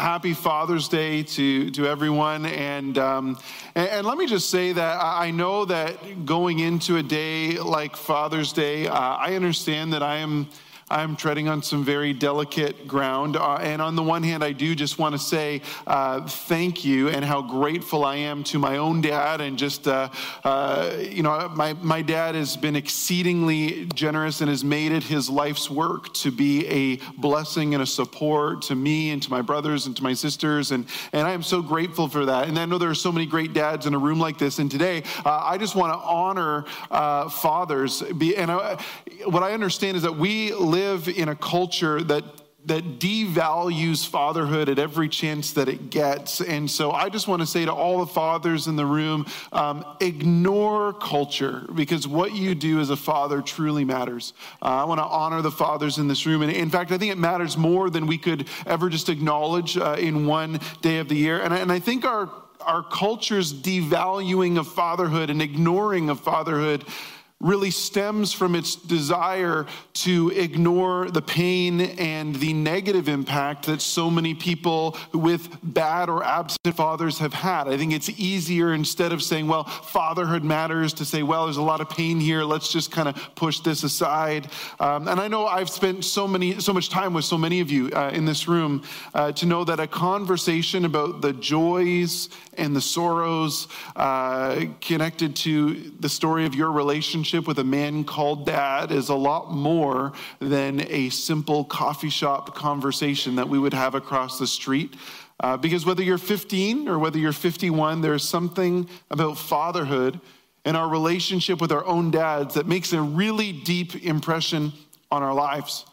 happy Father's Day to, to everyone. And, um, and, and, let me just say that I know that going into a day like Father's Day, uh, I understand that I am I'm treading on some very delicate ground. Uh, and on the one hand, I do just want to say uh, thank you and how grateful I am to my own dad. And just, uh, uh, you know, my, my dad has been exceedingly generous and has made it his life's work to be a blessing and a support to me and to my brothers and to my sisters. And, and I am so grateful for that. And I know there are so many great dads in a room like this. And today, uh, I just want to honor uh, fathers. Be, and what I understand is that we live live in a culture that that devalues fatherhood at every chance that it gets. And so I just want to say to all the fathers in the room um, ignore culture because what you do as a father truly matters. Uh, I want to honor the fathers in this room. And in fact, I think it matters more than we could ever just acknowledge uh, in one day of the year. And I, and I think our, our culture's devaluing of fatherhood and ignoring of fatherhood really stems from its desire to ignore the pain and the negative impact that so many people with bad or absent fathers have had. I think it's easier instead of saying, well, fatherhood matters, to say, well, there's a lot of pain here. Let's just kind of push this aside. Um, and I know I've spent so many, so much time with so many of you uh, in this room uh, to know that a conversation about the joys and the sorrows uh, connected to the story of your relationship with a man called dad is a lot more than a simple coffee shop conversation that we would have across the street. Uh, because whether you're 15 or whether you're 51, there's something about fatherhood and our relationship with our own dads that makes a really deep impression on our lives.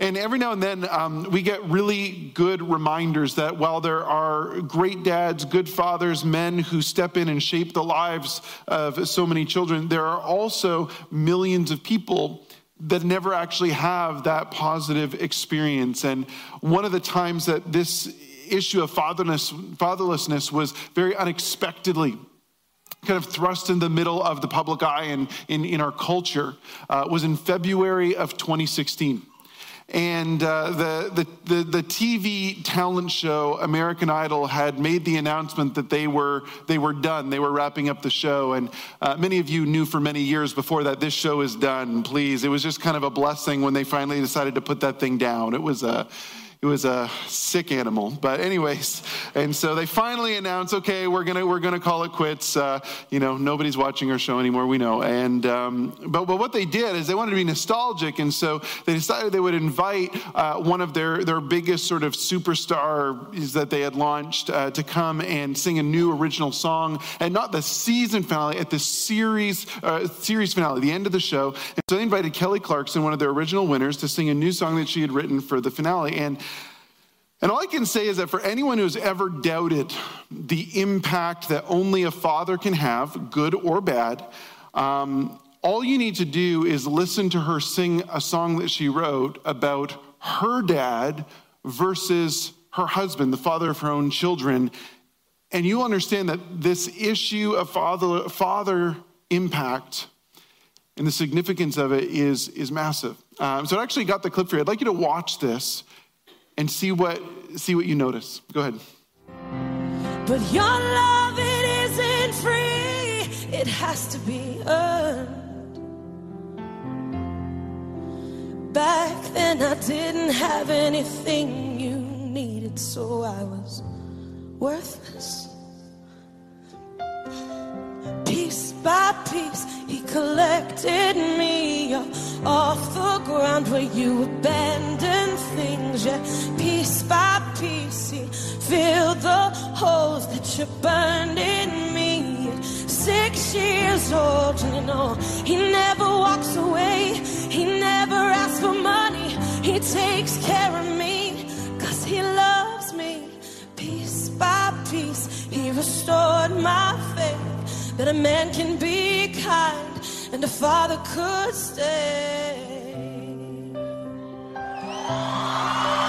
And every now and then, um, we get really good reminders that while there are great dads, good fathers, men who step in and shape the lives of so many children, there are also millions of people that never actually have that positive experience. And one of the times that this issue of fatherless, fatherlessness was very unexpectedly kind of thrust in the middle of the public eye and in, in our culture uh, was in February of 2016. And uh, the, the, the, TV talent show American Idol had made the announcement that they were, they were done. They were wrapping up the show. And uh, many of you knew for many years before that this show is done, please. It was just kind of a blessing when they finally decided to put that thing down. It was a it was a sick animal. But anyways, and so they finally announced, okay, we're gonna we're gonna call it quits. Uh, you know, nobody's watching our show anymore. We know. And um, but but what they did is they wanted to be nostalgic, and so they decided they would invite uh, one of their their biggest sort of superstars that they had launched uh, to come and sing a new original song, and not the season finale at the series uh, series finale, the end of the show. And so they invited Kelly Clarkson, one of their original winners, to sing a new song that she had written for the finale, and and all I can say is that for anyone who's ever doubted the impact that only a father can have, good or bad, um, all you need to do is listen to her sing a song that she wrote about her dad versus her husband, the father of her own children. And you'll understand that this issue of father, father impact and the significance of it is, is massive. Um, so I actually got the clip for you. I'd like you to watch this and see what see what you notice. Go ahead. But your love it isn't free. It has to be earned. Back then I didn't have anything you needed, so I was worthless. Piece by piece, he collected me off the ground where you abandoned things. Yeah, piece by piece, he filled the holes that you burned in me. Six years old, and you know, he never walks away. He never asks for money. He takes care of me, cause he loves me. Piece by piece, he restored my that a man can be kind and a father could stay.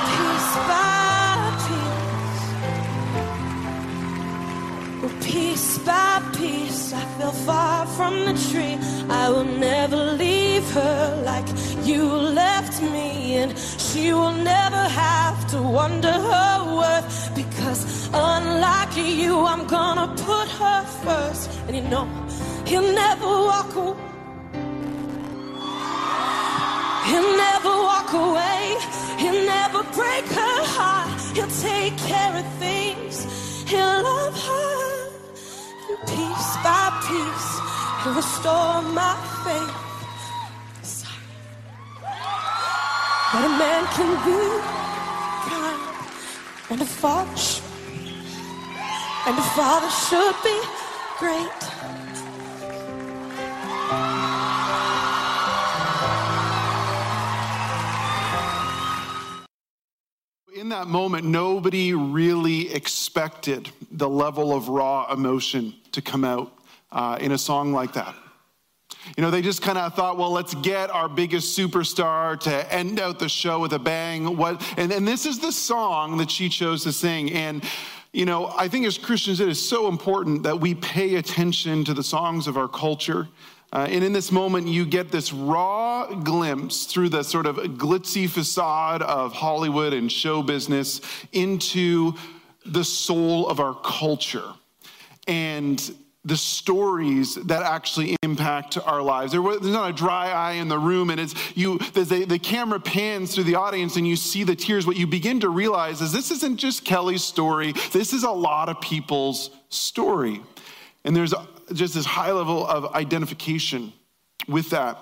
Piece by piece, piece by piece, I fell far from the tree. I will never leave her like you left me, and she will never have to wonder her worth. Because unlike you, I'm gonna put her first. And you know, he'll never walk away. He'll never walk away. He'll never break her heart. He'll take care of things. He'll love her. And piece by piece, he'll restore my faith. But a man can be kind. And a father and a father should be great. In that moment, nobody really expected the level of raw emotion to come out uh, in a song like that. You know, they just kind of thought, well, let's get our biggest superstar to end out the show with a bang. What? And, and this is the song that she chose to sing. And, you know, I think as Christians, it is so important that we pay attention to the songs of our culture. Uh, and in this moment, you get this raw glimpse through the sort of glitzy facade of Hollywood and show business into the soul of our culture. And the stories that actually impact our lives. There was, there's not a dry eye in the room, and it's you. A, the camera pans through the audience, and you see the tears. What you begin to realize is this isn't just Kelly's story. This is a lot of people's story, and there's just this high level of identification with that.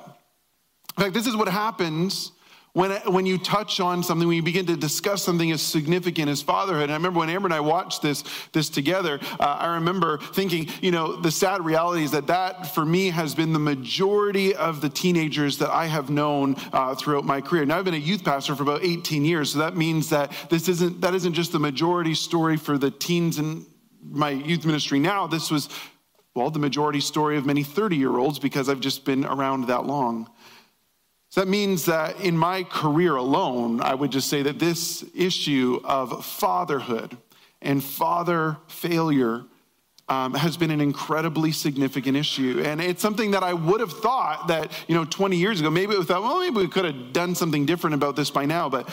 In fact, this is what happens when, when you touch on something, when you begin to discuss something as significant as fatherhood. And I remember when Amber and I watched this, this together, uh, I remember thinking, you know, the sad reality is that that for me has been the majority of the teenagers that I have known uh, throughout my career. Now I've been a youth pastor for about 18 years, so that means that this isn't, that isn't just the majority story for the teens in my youth ministry now. This was, well, the majority story of many 30 year olds because I've just been around that long. So that means that in my career alone, I would just say that this issue of fatherhood and father failure um, has been an incredibly significant issue. And it's something that I would have thought that, you know, 20 years ago, maybe we thought, well, maybe we could have done something different about this by now. But,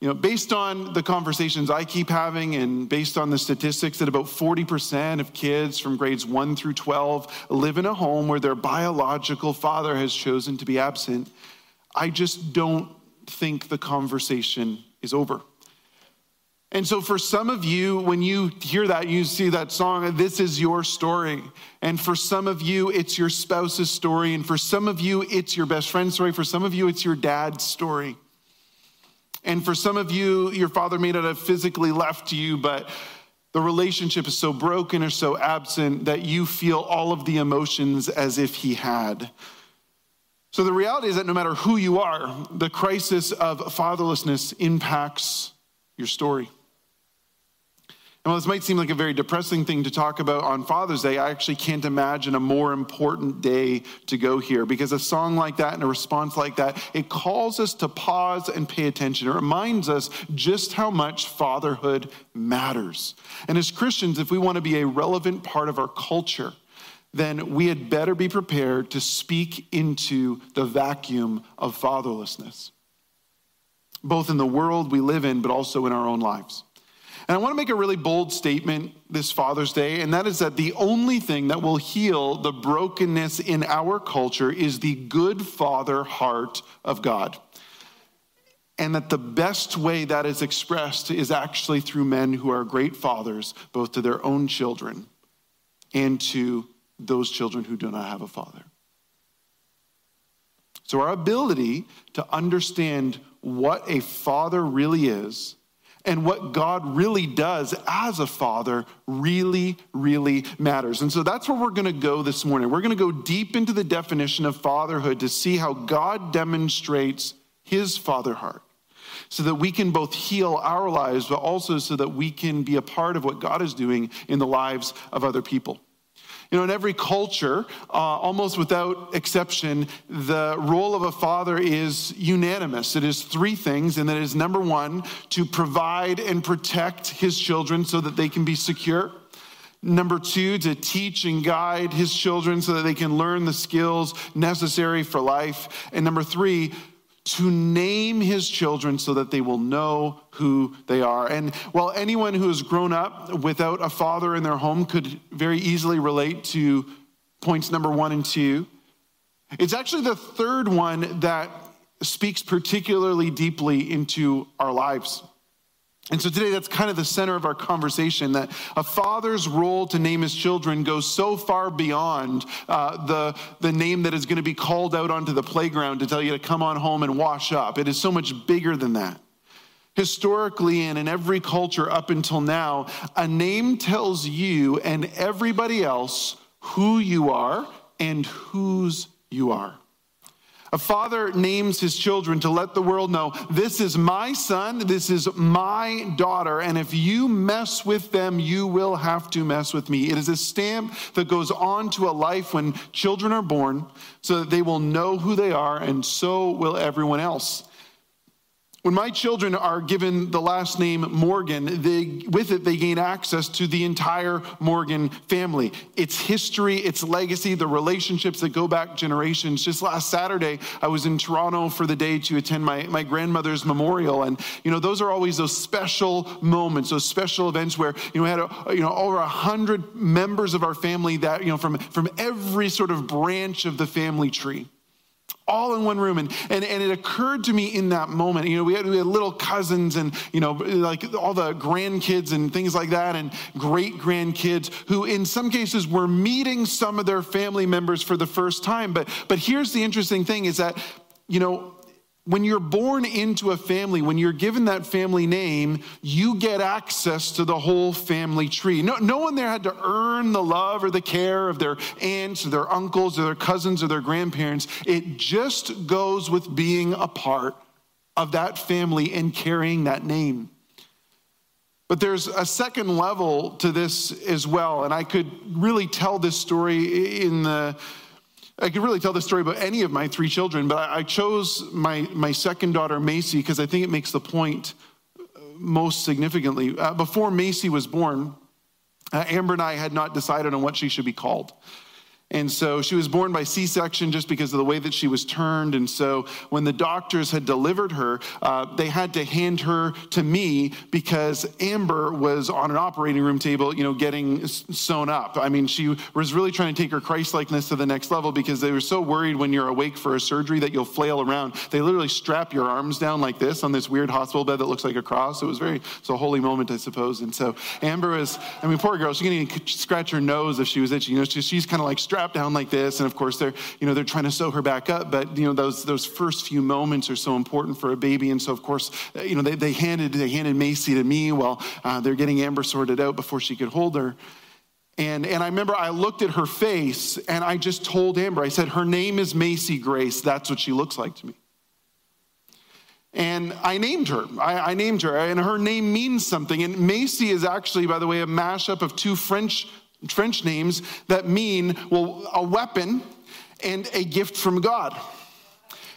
you know, based on the conversations I keep having and based on the statistics that about 40% of kids from grades 1 through 12 live in a home where their biological father has chosen to be absent, I just don't think the conversation is over. And so, for some of you, when you hear that, you see that song, this is your story. And for some of you, it's your spouse's story. And for some of you, it's your best friend's story. For some of you, it's your dad's story. And for some of you, your father may not have physically left you, but the relationship is so broken or so absent that you feel all of the emotions as if he had. So the reality is that no matter who you are, the crisis of fatherlessness impacts your story. And while this might seem like a very depressing thing to talk about on Father's Day, I actually can't imagine a more important day to go here because a song like that and a response like that, it calls us to pause and pay attention. It reminds us just how much fatherhood matters. And as Christians, if we want to be a relevant part of our culture, then we had better be prepared to speak into the vacuum of fatherlessness, both in the world we live in, but also in our own lives. And I want to make a really bold statement this Father's Day, and that is that the only thing that will heal the brokenness in our culture is the good father heart of God. And that the best way that is expressed is actually through men who are great fathers, both to their own children and to those children who do not have a father. So, our ability to understand what a father really is and what God really does as a father really, really matters. And so that's where we're going to go this morning. We're going to go deep into the definition of fatherhood to see how God demonstrates his father heart so that we can both heal our lives, but also so that we can be a part of what God is doing in the lives of other people. You know, in every culture, uh, almost without exception, the role of a father is unanimous. It is three things, and that is number one, to provide and protect his children so that they can be secure. Number two, to teach and guide his children so that they can learn the skills necessary for life. And number three, to name his children so that they will know who they are. And while anyone who has grown up without a father in their home could very easily relate to points number one and two, it's actually the third one that speaks particularly deeply into our lives. And so today, that's kind of the center of our conversation that a father's role to name his children goes so far beyond uh, the, the name that is going to be called out onto the playground to tell you to come on home and wash up. It is so much bigger than that. Historically, and in every culture up until now, a name tells you and everybody else who you are and whose you are. A father names his children to let the world know this is my son, this is my daughter, and if you mess with them, you will have to mess with me. It is a stamp that goes on to a life when children are born so that they will know who they are, and so will everyone else. When my children are given the last name Morgan, they, with it, they gain access to the entire Morgan family. Its history, its legacy, the relationships that go back generations. Just last Saturday, I was in Toronto for the day to attend my, my grandmother's memorial. And, you know, those are always those special moments, those special events where, you know, we had, a, you know, over a hundred members of our family that, you know, from, from every sort of branch of the family tree all in one room. And, and, and it occurred to me in that moment, you know, we had, we had little cousins and, you know, like all the grandkids and things like that, and great grandkids who, in some cases, were meeting some of their family members for the first time. But, but here's the interesting thing is that, you know, when you're born into a family, when you're given that family name, you get access to the whole family tree. No, no one there had to earn the love or the care of their aunts or their uncles or their cousins or their grandparents. It just goes with being a part of that family and carrying that name. But there's a second level to this as well. And I could really tell this story in the I could really tell the story about any of my three children, but I chose my, my second daughter, Macy, because I think it makes the point uh, most significantly. Uh, before Macy was born, uh, Amber and I had not decided on what she should be called. And so she was born by C section just because of the way that she was turned. And so when the doctors had delivered her, uh, they had to hand her to me because Amber was on an operating room table, you know, getting sewn up. I mean, she was really trying to take her Christ likeness to the next level because they were so worried when you're awake for a surgery that you'll flail around. They literally strap your arms down like this on this weird hospital bed that looks like a cross. It was very, it's a holy moment, I suppose. And so Amber was, I mean, poor girl, she's going to scratch her nose if she was itching. You know, she's kind of like strapped down like this. And of course, they're, you know, they're trying to sew her back up. But, you know, those, those first few moments are so important for a baby. And so, of course, you know, they, they, handed, they handed Macy to me while uh, they're getting Amber sorted out before she could hold her. And, and I remember I looked at her face and I just told Amber, I said, her name is Macy Grace. That's what she looks like to me. And I named her. I, I, named her, and her name means something. And Macy is actually, by the way, a mashup of two French French names that mean, well, a weapon and a gift from God.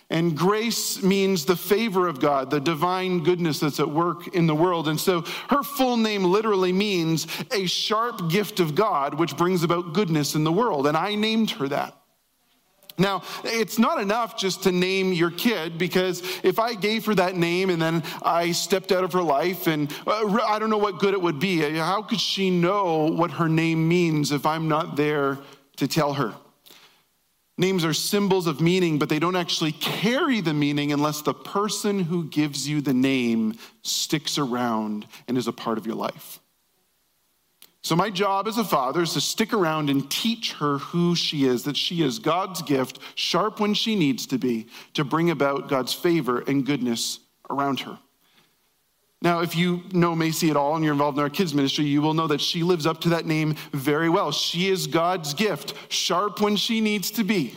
And grace means the favor of God, the divine goodness that's at work in the world. And so her full name literally means a sharp gift of God, which brings about goodness in the world. And I named her that. Now, it's not enough just to name your kid because if I gave her that name and then I stepped out of her life and uh, I don't know what good it would be. How could she know what her name means if I'm not there to tell her? Names are symbols of meaning, but they don't actually carry the meaning unless the person who gives you the name sticks around and is a part of your life. So, my job as a father is to stick around and teach her who she is, that she is God's gift, sharp when she needs to be, to bring about God's favor and goodness around her. Now, if you know Macy at all and you're involved in our kids' ministry, you will know that she lives up to that name very well. She is God's gift, sharp when she needs to be,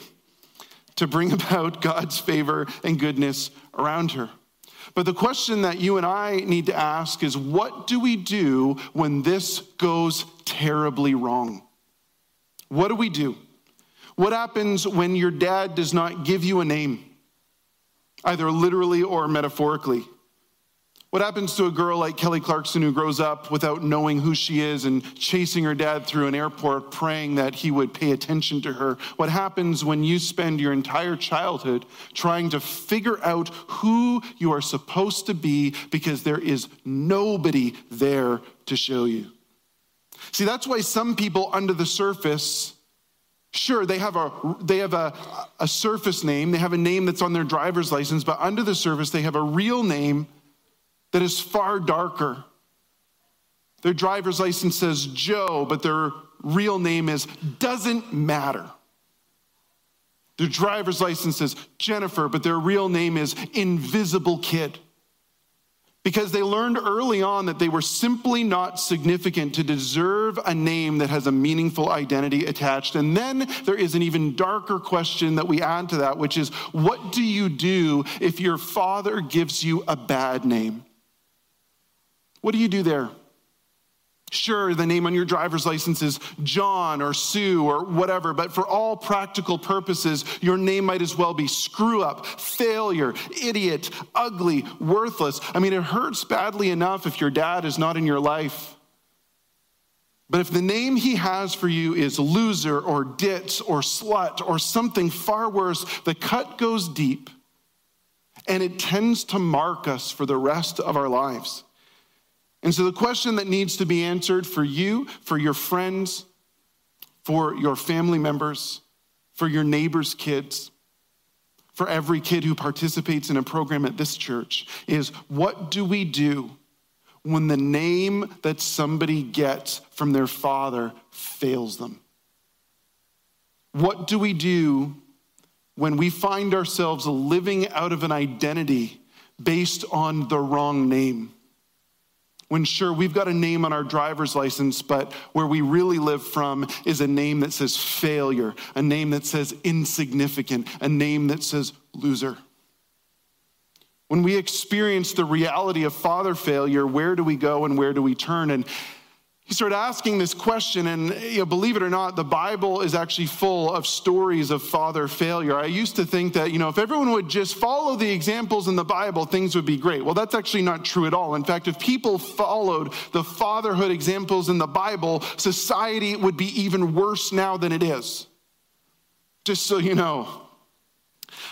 to bring about God's favor and goodness around her. But the question that you and I need to ask is what do we do when this goes terribly wrong? What do we do? What happens when your dad does not give you a name, either literally or metaphorically? What happens to a girl like Kelly Clarkson who grows up without knowing who she is and chasing her dad through an airport praying that he would pay attention to her? What happens when you spend your entire childhood trying to figure out who you are supposed to be because there is nobody there to show you? See, that's why some people under the surface Sure, they have, a, they have a, a surface name, they have a name that's on their driver's license, but under the surface, they have a real name that is far darker. Their driver's license says Joe, but their real name is doesn't matter. Their driver's license says Jennifer, but their real name is invisible kid. Because they learned early on that they were simply not significant to deserve a name that has a meaningful identity attached. And then there is an even darker question that we add to that, which is what do you do if your father gives you a bad name? What do you do there? Sure, the name on your driver's license is John or Sue or whatever, but for all practical purposes, your name might as well be screw up, failure, idiot, ugly, worthless. I mean, it hurts badly enough if your dad is not in your life. But if the name he has for you is loser or ditz or slut or something far worse, the cut goes deep and it tends to mark us for the rest of our lives. And so, the question that needs to be answered for you, for your friends, for your family members, for your neighbors' kids, for every kid who participates in a program at this church is what do we do when the name that somebody gets from their father fails them? What do we do when we find ourselves living out of an identity based on the wrong name? When sure, we've got a name on our driver's license, but where we really live from is a name that says failure, a name that says insignificant, a name that says loser. When we experience the reality of father failure, where do we go and where do we turn? And he started asking this question, and you know, believe it or not, the Bible is actually full of stories of father failure. I used to think that, you know, if everyone would just follow the examples in the Bible, things would be great. Well, that's actually not true at all. In fact, if people followed the fatherhood examples in the Bible, society would be even worse now than it is. Just so you know.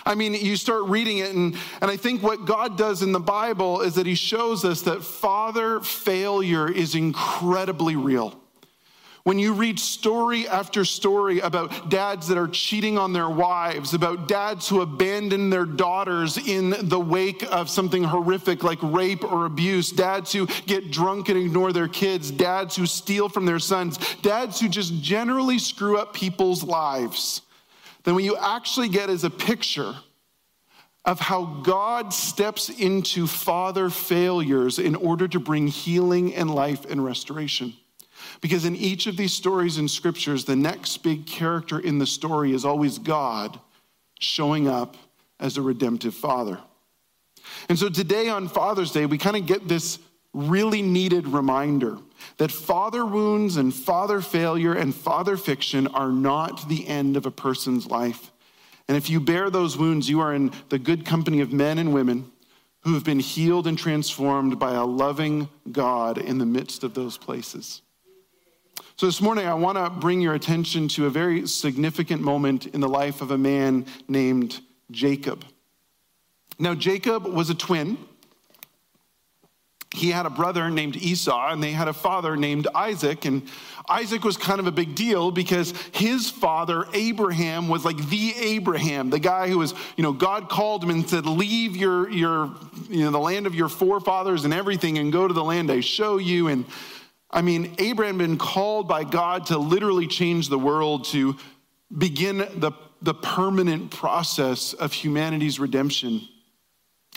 I mean, you start reading it, and, and I think what God does in the Bible is that He shows us that father failure is incredibly real. When you read story after story about dads that are cheating on their wives, about dads who abandon their daughters in the wake of something horrific like rape or abuse, dads who get drunk and ignore their kids, dads who steal from their sons, dads who just generally screw up people's lives then what you actually get is a picture of how God steps into father failures in order to bring healing and life and restoration. Because in each of these stories in scriptures, the next big character in the story is always God showing up as a redemptive father. And so today on Father's Day, we kind of get this really needed reminder that father wounds and father failure and father fiction are not the end of a person's life. And if you bear those wounds, you are in the good company of men and women who have been healed and transformed by a loving God in the midst of those places. So, this morning, I want to bring your attention to a very significant moment in the life of a man named Jacob. Now, Jacob was a twin he had a brother named Esau, and they had a father named Isaac. And Isaac was kind of a big deal because his father, Abraham, was like the Abraham, the guy who was, you know, God called him and said, Leave your, your, you know, the land of your forefathers and everything and go to the land I show you. And I mean, Abraham had been called by God to literally change the world, to begin the, the permanent process of humanity's redemption.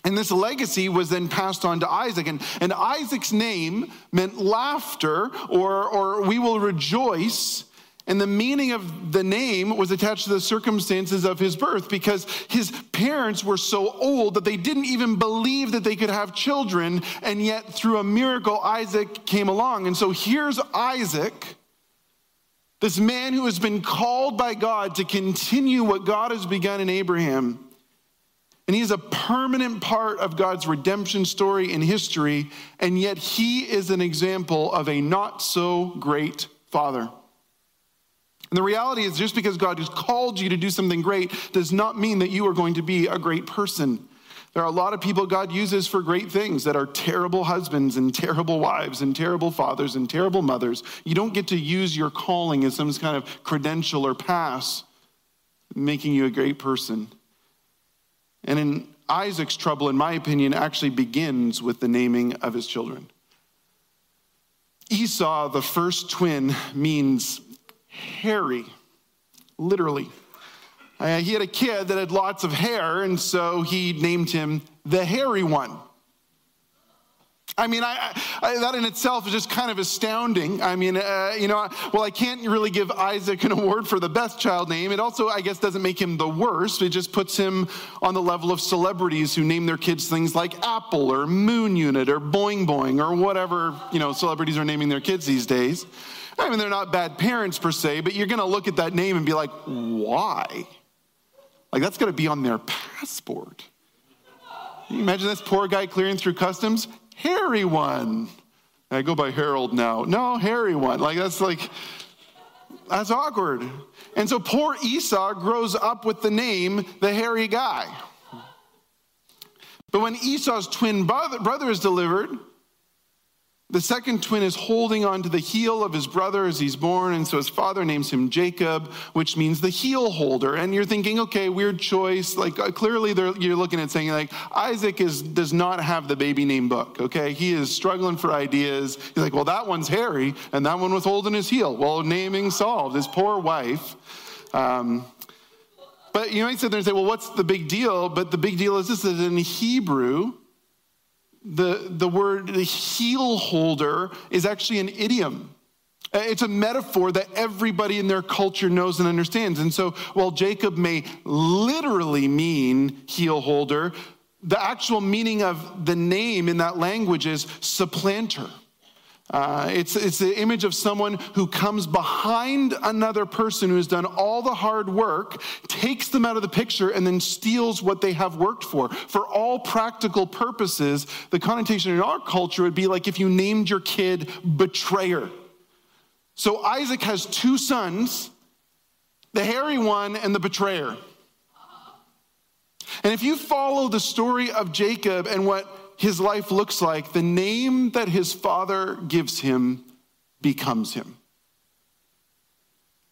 And this legacy was then passed on to Isaac. And, and Isaac's name meant laughter or, or we will rejoice. And the meaning of the name was attached to the circumstances of his birth because his parents were so old that they didn't even believe that they could have children. And yet, through a miracle, Isaac came along. And so here's Isaac, this man who has been called by God to continue what God has begun in Abraham. And he's a permanent part of God's redemption story in history, and yet he is an example of a not so great father. And the reality is, just because God has called you to do something great does not mean that you are going to be a great person. There are a lot of people God uses for great things that are terrible husbands and terrible wives and terrible fathers and terrible mothers. You don't get to use your calling as some kind of credential or pass, making you a great person. And in Isaac's trouble, in my opinion, actually begins with the naming of his children. Esau, the first twin, means hairy, literally. Uh, he had a kid that had lots of hair, and so he named him the hairy one. I mean, I, I, that in itself is just kind of astounding. I mean, uh, you know, well, I can't really give Isaac an award for the best child name. It also, I guess, doesn't make him the worst. It just puts him on the level of celebrities who name their kids things like Apple or Moon Unit or Boing Boing or whatever, you know, celebrities are naming their kids these days. I mean, they're not bad parents per se, but you're going to look at that name and be like, why? Like, that's going to be on their passport. Can you imagine this poor guy clearing through customs? Hairy one. I go by Harold now. No, hairy one. Like that's like that's awkward. And so poor Esau grows up with the name the hairy guy. But when Esau's twin brother, is delivered, the second twin is holding on to the heel of his brother as he's born, and so his father names him Jacob, which means the heel holder. And you're thinking, okay, weird choice. Like uh, clearly, you're looking at saying like Isaac is does not have the baby name book. Okay, he is struggling for ideas. He's like, well, that one's Harry, and that one was holding his heel. Well, naming solved. His poor wife. Um, but you might sit there and say, well, what's the big deal? But the big deal is this: is in Hebrew the, the word the heel holder is actually an idiom. Uh, it's a metaphor that everybody in their culture knows and understands. And so, while Jacob may literally mean heel holder, the actual meaning of the name in that language is supplanter. Uh, it's, it's the image of someone who comes behind another person who has done all the hard work, takes them out of the picture, and then steals what they have worked for. For all practical purposes, the connotation in our culture would be like if you named your kid betrayer. So Isaac has two sons, the hairy one and the betrayer. And if you follow the story of Jacob and what his life looks like, the name that his father gives him becomes him.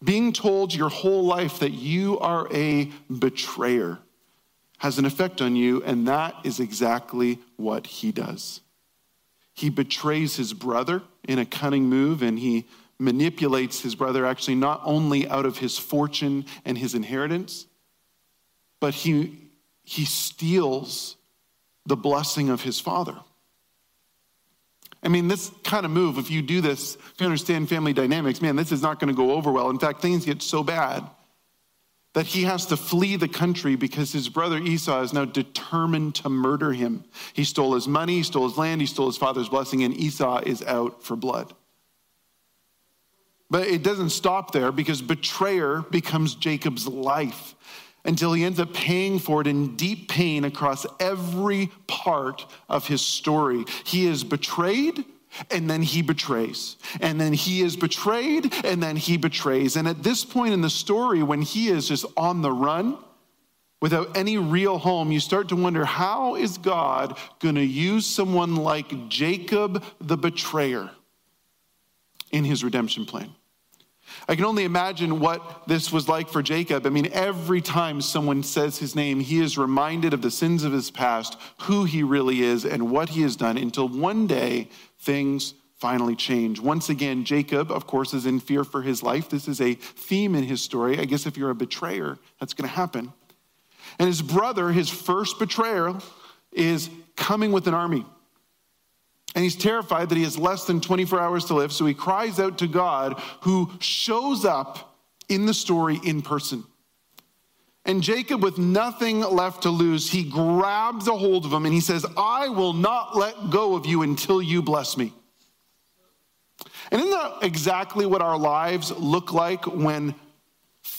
Being told your whole life that you are a betrayer has an effect on you, and that is exactly what he does. He betrays his brother in a cunning move, and he manipulates his brother actually not only out of his fortune and his inheritance, but he, he steals the blessing of his father. I mean, this kind of move, if you do this, if you understand family dynamics, man, this is not going to go over well. In fact, things get so bad that he has to flee the country because his brother Esau is now determined to murder him. He stole his money, he stole his land, he stole his father's blessing, and Esau is out for blood. But it doesn't stop there because betrayer becomes Jacob's life until he ends up paying for it in deep pain across every part of his story. He is betrayed. And then he betrays. And then he is betrayed, and then he betrays. And at this point in the story, when he is just on the run, without any real home, you start to wonder how is God going to use someone like Jacob the betrayer in his redemption plan? I can only imagine what this was like for Jacob. I mean, every time someone says his name, he is reminded of the sins of his past, who he really is, and what he has done until one day things finally change. Once again, Jacob, of course, is in fear for his life. This is a theme in his story. I guess if you're a betrayer, that's going to happen. And his brother, his first betrayer, is coming with an army. And he's terrified that he has less than 24 hours to live. So he cries out to God, who shows up in the story in person. And Jacob, with nothing left to lose, he grabs a hold of him and he says, I will not let go of you until you bless me. And isn't that exactly what our lives look like when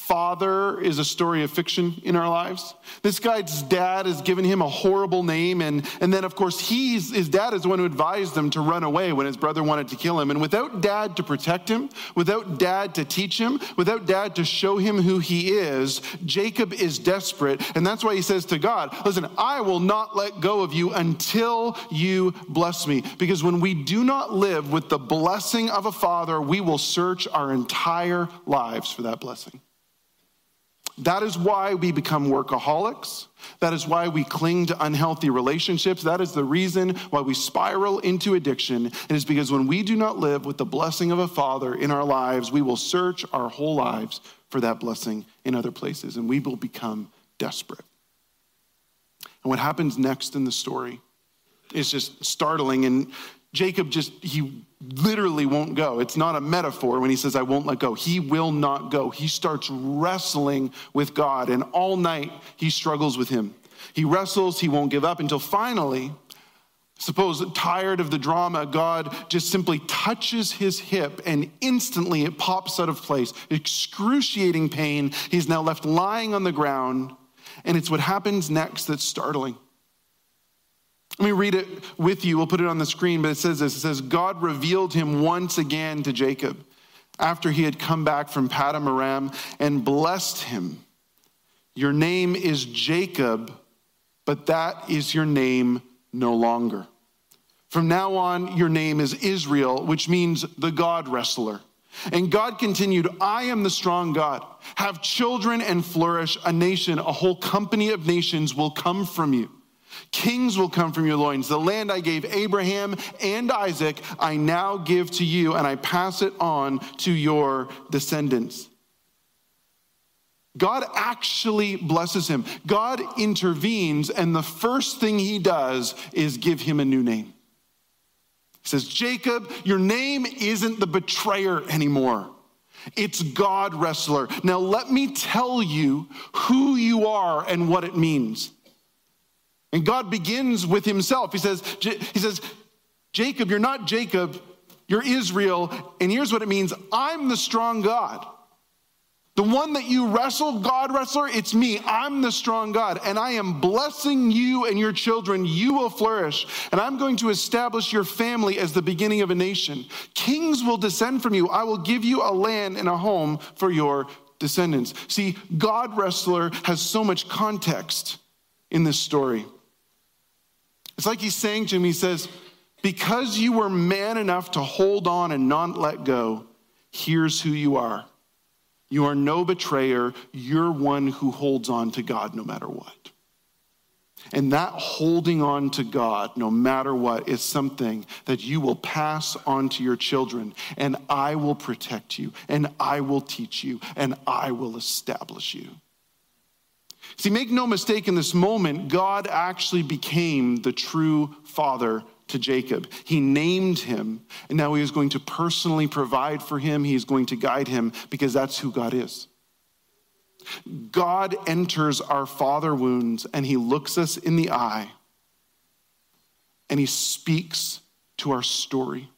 father is a story of fiction in our lives. This guy's dad has given him a horrible name, and, and then, of course, he's, his dad is the one who advised him to run away when his brother wanted to kill him. And without dad to protect him, without dad to teach him, without dad to show him who he is, Jacob is desperate. And that's why he says to God, Listen, I will not let go of you until you bless me. Because when we do not live with the blessing of a father, we will search our entire lives for that blessing. That is why we become workaholics. That is why we cling to unhealthy relationships. That is the reason why we spiral into addiction. It is because when we do not live with the blessing of a father in our lives, we will search our whole lives for that blessing in other places and we will become desperate. And what happens next in the story is just startling. And Jacob just, he literally won't go. It's not a metaphor when he says, I won't let go. He will not go. He starts wrestling with God, and all night he struggles with him. He wrestles, he won't give up until finally, suppose tired of the drama, God just simply touches his hip and instantly it pops out of place. Excruciating pain. He's now left lying on the ground, and it's what happens next that's startling. Let me read it with you. We'll put it on the screen, but it says this. It says, God revealed him once again to Jacob after he had come back from Paddan Aram and blessed him. Your name is Jacob, but that is your name no longer. From now on, your name is Israel, which means the God wrestler. And God continued, I am the strong God. Have children and flourish. A nation, a whole company of nations will come from you. Kings will come from your loins. The land I gave Abraham and Isaac, I now give to you, and I pass it on to your descendants. God actually blesses him. God intervenes, and the first thing he does is give him a new name. He says, Jacob, your name isn't the betrayer anymore. It's God wrestler. Now, let me tell you who you are and what it means. And God begins with himself. He says, he says, Jacob, you're not Jacob, you're Israel. And here's what it means I'm the strong God. The one that you wrestle, God wrestler, it's me. I'm the strong God. And I am blessing you and your children. You will flourish. And I'm going to establish your family as the beginning of a nation. Kings will descend from you. I will give you a land and a home for your descendants. See, God wrestler has so much context in this story. It's like he's saying to him, he says, Because you were man enough to hold on and not let go, here's who you are. You are no betrayer. You're one who holds on to God no matter what. And that holding on to God, no matter what, is something that you will pass on to your children. And I will protect you, and I will teach you, and I will establish you. See, make no mistake, in this moment, God actually became the true father to Jacob. He named him, and now he is going to personally provide for him. He is going to guide him because that's who God is. God enters our father wounds and he looks us in the eye and he speaks to our story.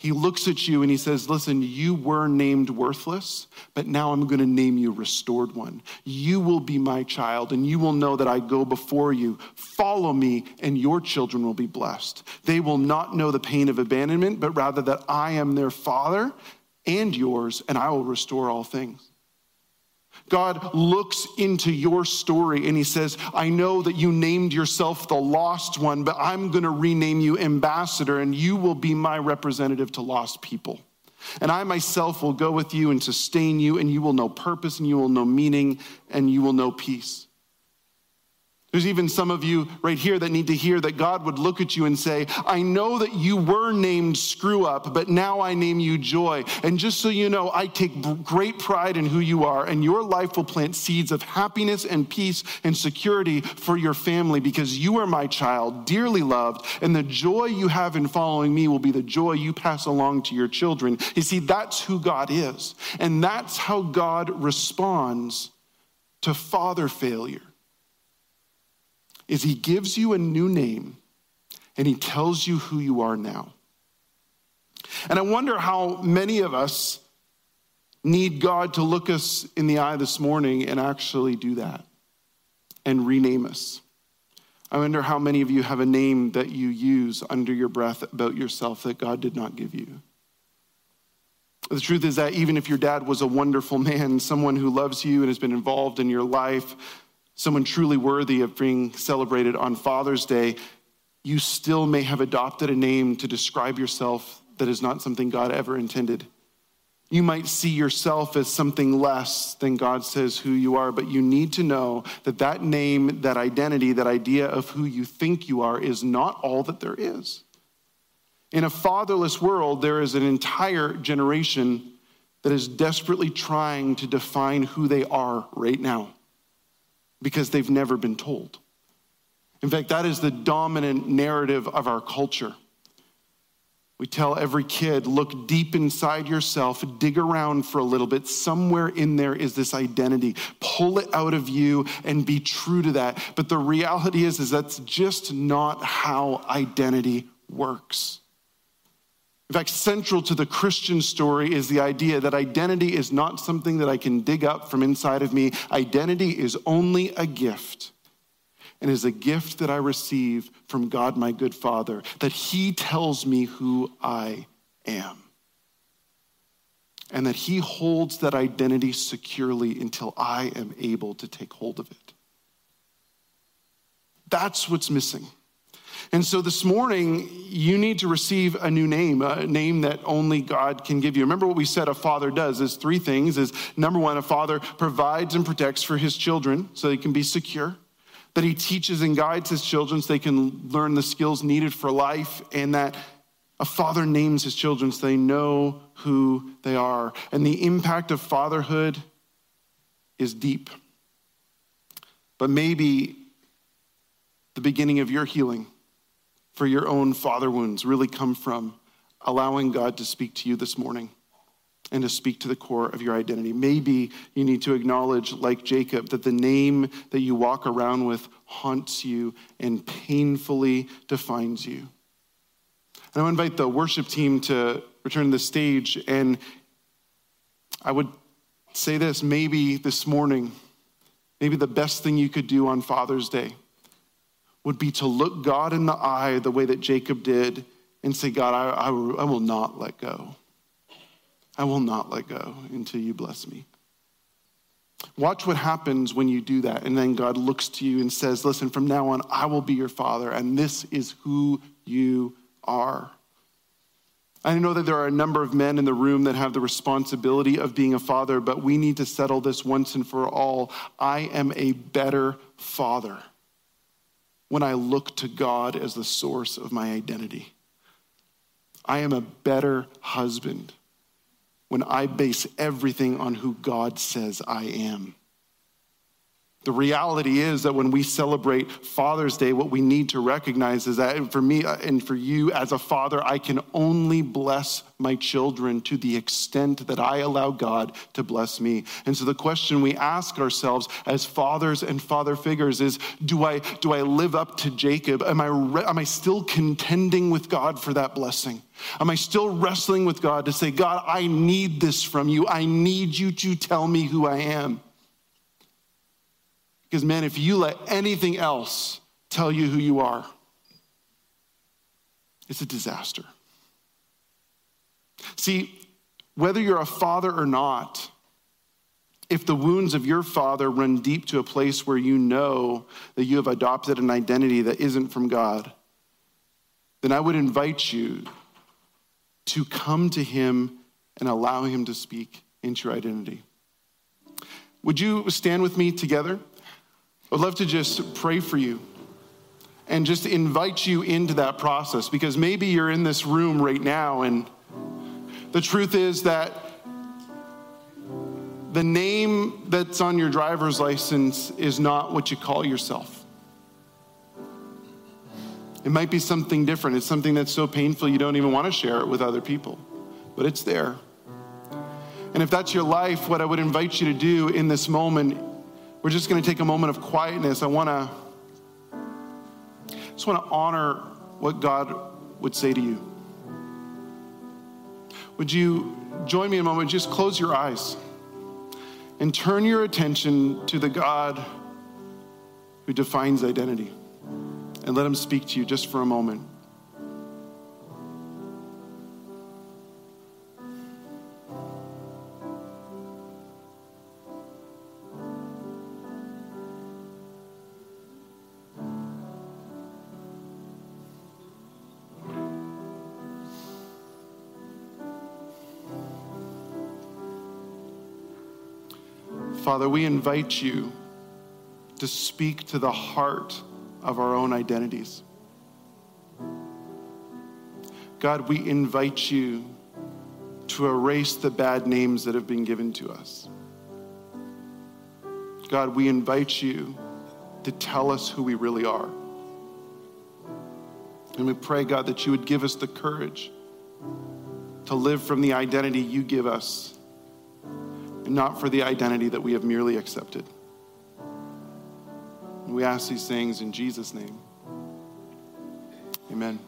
He looks at you and he says, Listen, you were named worthless, but now I'm going to name you restored one. You will be my child, and you will know that I go before you. Follow me, and your children will be blessed. They will not know the pain of abandonment, but rather that I am their father and yours, and I will restore all things. God looks into your story and he says, I know that you named yourself the lost one, but I'm going to rename you ambassador and you will be my representative to lost people. And I myself will go with you and sustain you, and you will know purpose and you will know meaning and you will know peace. There's even some of you right here that need to hear that God would look at you and say, I know that you were named screw up, but now I name you joy. And just so you know, I take great pride in who you are, and your life will plant seeds of happiness and peace and security for your family because you are my child, dearly loved, and the joy you have in following me will be the joy you pass along to your children. You see, that's who God is, and that's how God responds to father failure is he gives you a new name and he tells you who you are now. And I wonder how many of us need God to look us in the eye this morning and actually do that and rename us. I wonder how many of you have a name that you use under your breath about yourself that God did not give you. The truth is that even if your dad was a wonderful man, someone who loves you and has been involved in your life, someone truly worthy of being celebrated on Father's Day, you still may have adopted a name to describe yourself that is not something God ever intended. You might see yourself as something less than God says who you are, but you need to know that that name, that identity, that idea of who you think you are is not all that there is. In a fatherless world, there is an entire generation that is desperately trying to define who they are right now because they've never been told. In fact, that is the dominant narrative of our culture. We tell every kid look deep inside yourself, dig around for a little bit. Somewhere in there is this identity. Pull it out of you and be true to that. But the reality is, is that's just not how identity works. In fact, central to the Christian story is the idea that identity is not something that I can dig up from inside of me. Identity is only a gift and is a gift that I receive from God, my good Father, that He tells me who I am. And that He holds that identity securely until I am able to take hold of it. That's what's missing. And so this morning, you need to receive a new name, a name that only God can give you. Remember what we said a father does is three things is number one, a father provides and protects for his children so they can be secure that he teaches and guides his children so they can learn the skills needed for life, and that a father names his children so they know who they are. And the impact of fatherhood is deep. But maybe the beginning of your healing for your own father wounds really come from allowing God to speak to you this morning and to speak to the core of your identity. Maybe you need to acknowledge, like Jacob, that the name that you walk around with haunts you and painfully defines you. And I invite the worship team to return to the stage. And I would say this maybe this morning, maybe the best thing you could do on Father's Day would be to look God in the eye the way that Jacob did and say, God, I, I, I will not let go. I will not let go until you bless me. Watch what happens when you do that. And then God looks to you and says, Listen, from now on, I will be your father, and this is who you are. I know that there are a number of men in the room that have the responsibility of being a father, but we need to settle this once and for all. I am a better father when I look to God as the source of my identity. I am a better husband when I base everything on who God says I am. The reality is that when we celebrate Father's Day, what we need to recognize is that for me uh, and for you as a father, I can only bless my children to the extent that I allow God to bless me. And so the question we ask ourselves as fathers and father figures is do I, do I live up to Jacob? Am I, am I still contending with God for that blessing? Am I still wrestling with God to say, God, I need this from you. I need you to tell me who I am? Because, man, if you let anything else tell you who you are, it's a disaster. See, whether you're a father or not, if the wounds of your father run deep to a place where you know that you have adopted an identity that isn't from God, then I would invite you to come to him and allow him to speak into your identity. Would you stand with me together? I'd love to just pray for you and just invite you into that process because maybe you're in this room right now and the truth is that the name that's on your driver's license is not what you call yourself. It might be something different. It's something that's so painful you don't even want to share it with other people, but it's there. And if that's your life, what I would invite you to do in this moment we're just going to take a moment of quietness. I want to just want to honor what God would say to you. would you join me in a moment? Just close your eyes and turn your attention to the God who defines identity. And let him speak to you just for a moment. Father, we invite you to speak to the heart of our own identities. God, we invite you to erase the bad names that have been given to us. God, we invite you to tell us who we really are. And we pray, God, that you would give us the courage to live from the identity you give us not for the identity that we have merely accepted. We ask these things in Jesus' name. Amen.